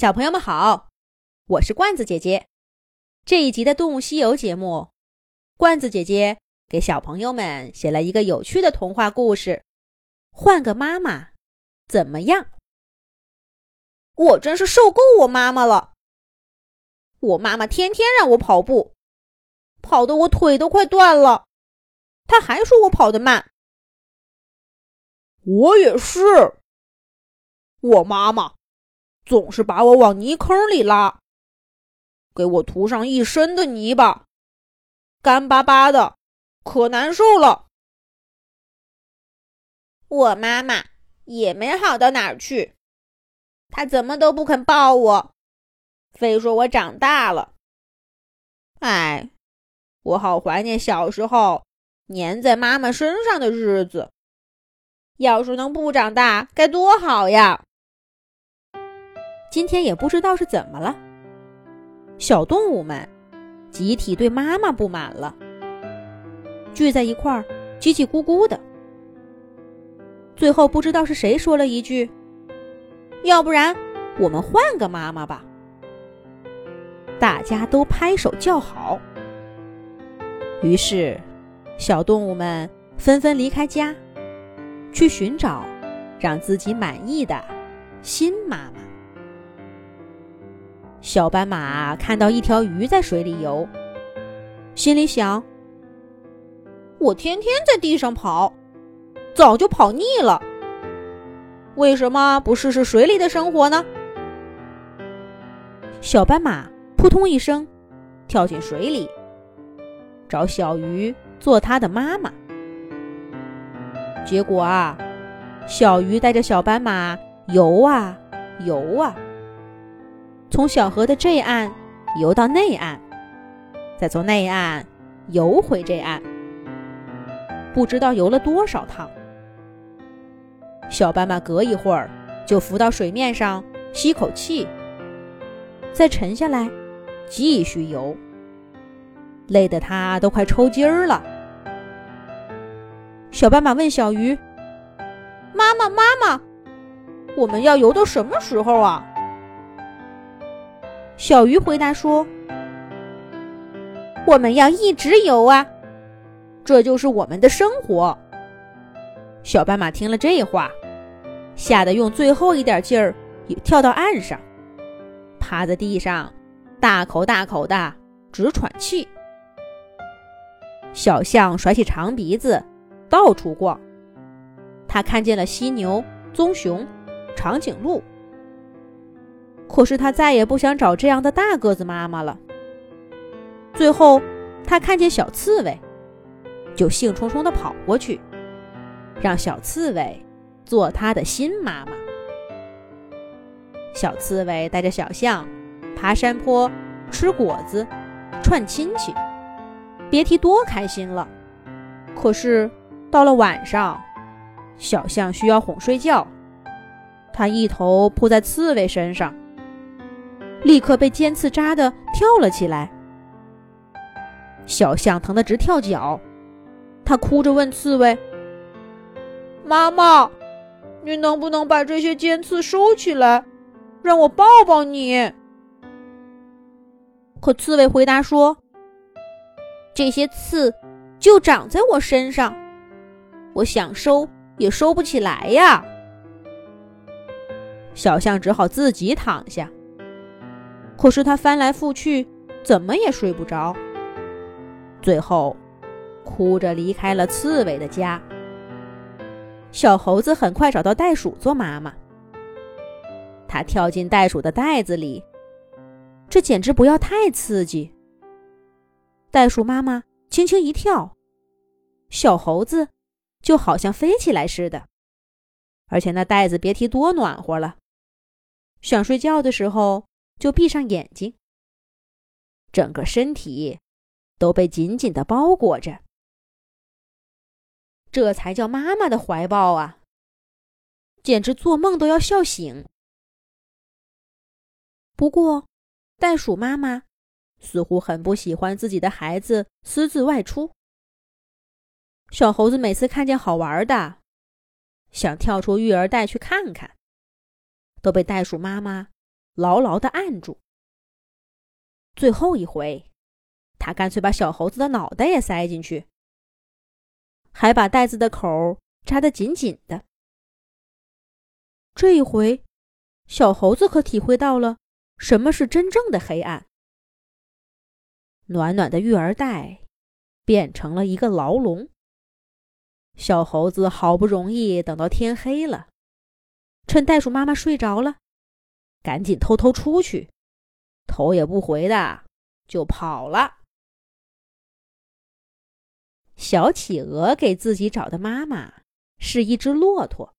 小朋友们好，我是罐子姐姐。这一集的《动物西游》节目，罐子姐姐给小朋友们写了一个有趣的童话故事。换个妈妈怎么样？我真是受够我妈妈了。我妈妈天天让我跑步，跑得我腿都快断了，她还说我跑得慢。我也是。我妈妈。总是把我往泥坑里拉，给我涂上一身的泥巴，干巴巴的，可难受了。我妈妈也没好到哪儿去，她怎么都不肯抱我，非说我长大了。哎，我好怀念小时候粘在妈妈身上的日子。要是能不长大，该多好呀！今天也不知道是怎么了，小动物们集体对妈妈不满了，聚在一块儿叽叽咕咕的。最后不知道是谁说了一句：“要不然我们换个妈妈吧。”大家都拍手叫好。于是，小动物们纷纷离开家，去寻找让自己满意的新妈妈。小斑马看到一条鱼在水里游，心里想：“我天天在地上跑，早就跑腻了。为什么不试试水里的生活呢？”小斑马扑通一声跳进水里，找小鱼做它的妈妈。结果啊，小鱼带着小斑马游啊游啊。从小河的这岸游到那岸，再从那岸游回这岸，不知道游了多少趟。小斑马隔一会儿就浮到水面上吸口气，再沉下来继续游，累得它都快抽筋儿了。小斑马问小鱼：“妈妈，妈妈，我们要游到什么时候啊？”小鱼回答说：“我们要一直游啊，这就是我们的生活。”小斑马听了这话，吓得用最后一点劲儿也跳到岸上，趴在地上，大口大口的直喘气。小象甩起长鼻子，到处逛。他看见了犀牛、棕熊、长颈鹿。可是他再也不想找这样的大个子妈妈了。最后，他看见小刺猬，就兴冲冲地跑过去，让小刺猬做他的新妈妈。小刺猬带着小象爬山坡、吃果子、串亲戚，别提多开心了。可是到了晚上，小象需要哄睡觉，它一头扑在刺猬身上。立刻被尖刺扎的跳了起来，小象疼得直跳脚，他哭着问刺猬：“妈妈，你能不能把这些尖刺收起来，让我抱抱你？”可刺猬回答说：“这些刺就长在我身上，我想收也收不起来呀。”小象只好自己躺下。可是他翻来覆去，怎么也睡不着。最后，哭着离开了刺猬的家。小猴子很快找到袋鼠做妈妈。他跳进袋鼠的袋子里，这简直不要太刺激。袋鼠妈妈轻轻一跳，小猴子就好像飞起来似的。而且那袋子别提多暖和了，想睡觉的时候。就闭上眼睛，整个身体都被紧紧的包裹着，这才叫妈妈的怀抱啊！简直做梦都要笑醒。不过，袋鼠妈妈似乎很不喜欢自己的孩子私自外出。小猴子每次看见好玩的，想跳出育儿袋去看看，都被袋鼠妈妈。牢牢的按住。最后一回，他干脆把小猴子的脑袋也塞进去，还把袋子的口扎得紧紧的。这一回，小猴子可体会到了什么是真正的黑暗。暖暖的育儿袋变成了一个牢笼。小猴子好不容易等到天黑了，趁袋鼠妈妈睡着了，赶紧偷偷出去，头也不回的就跑了。小企鹅给自己找的妈妈是一只骆驼。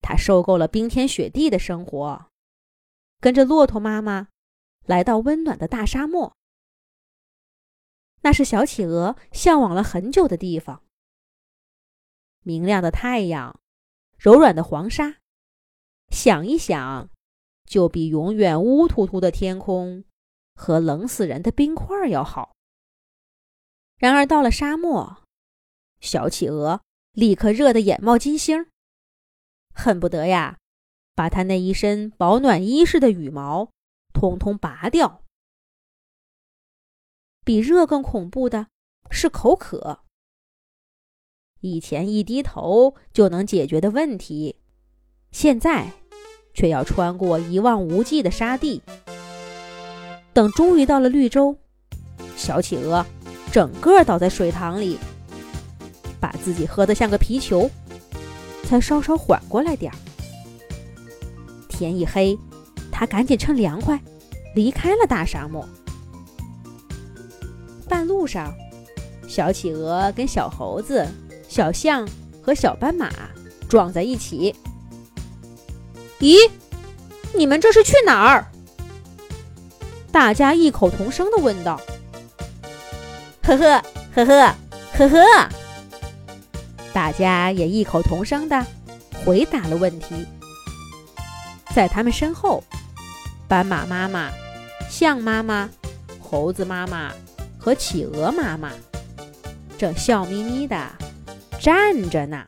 它受够了冰天雪地的生活，跟着骆驼妈妈来到温暖的大沙漠。那是小企鹅向往了很久的地方。明亮的太阳，柔软的黄沙，想一想，就比永远乌突突的天空和冷死人的冰块要好。然而到了沙漠，小企鹅立刻热得眼冒金星，恨不得呀，把它那一身保暖衣似的羽毛通通拔掉。比热更恐怖的是口渴。以前一低头就能解决的问题，现在却要穿过一望无际的沙地。等终于到了绿洲，小企鹅整个倒在水塘里，把自己喝得像个皮球，才稍稍缓过来点儿。天一黑，他赶紧趁凉快离开了大沙漠。半路上，小企鹅跟小猴子。小象和小斑马撞在一起。咦，你们这是去哪儿？大家异口同声的问道。呵呵呵呵呵呵，大家也异口同声的回答了问题。在他们身后，斑马妈妈、象妈妈、猴子妈妈和企鹅妈妈正笑眯眯的。站着呢。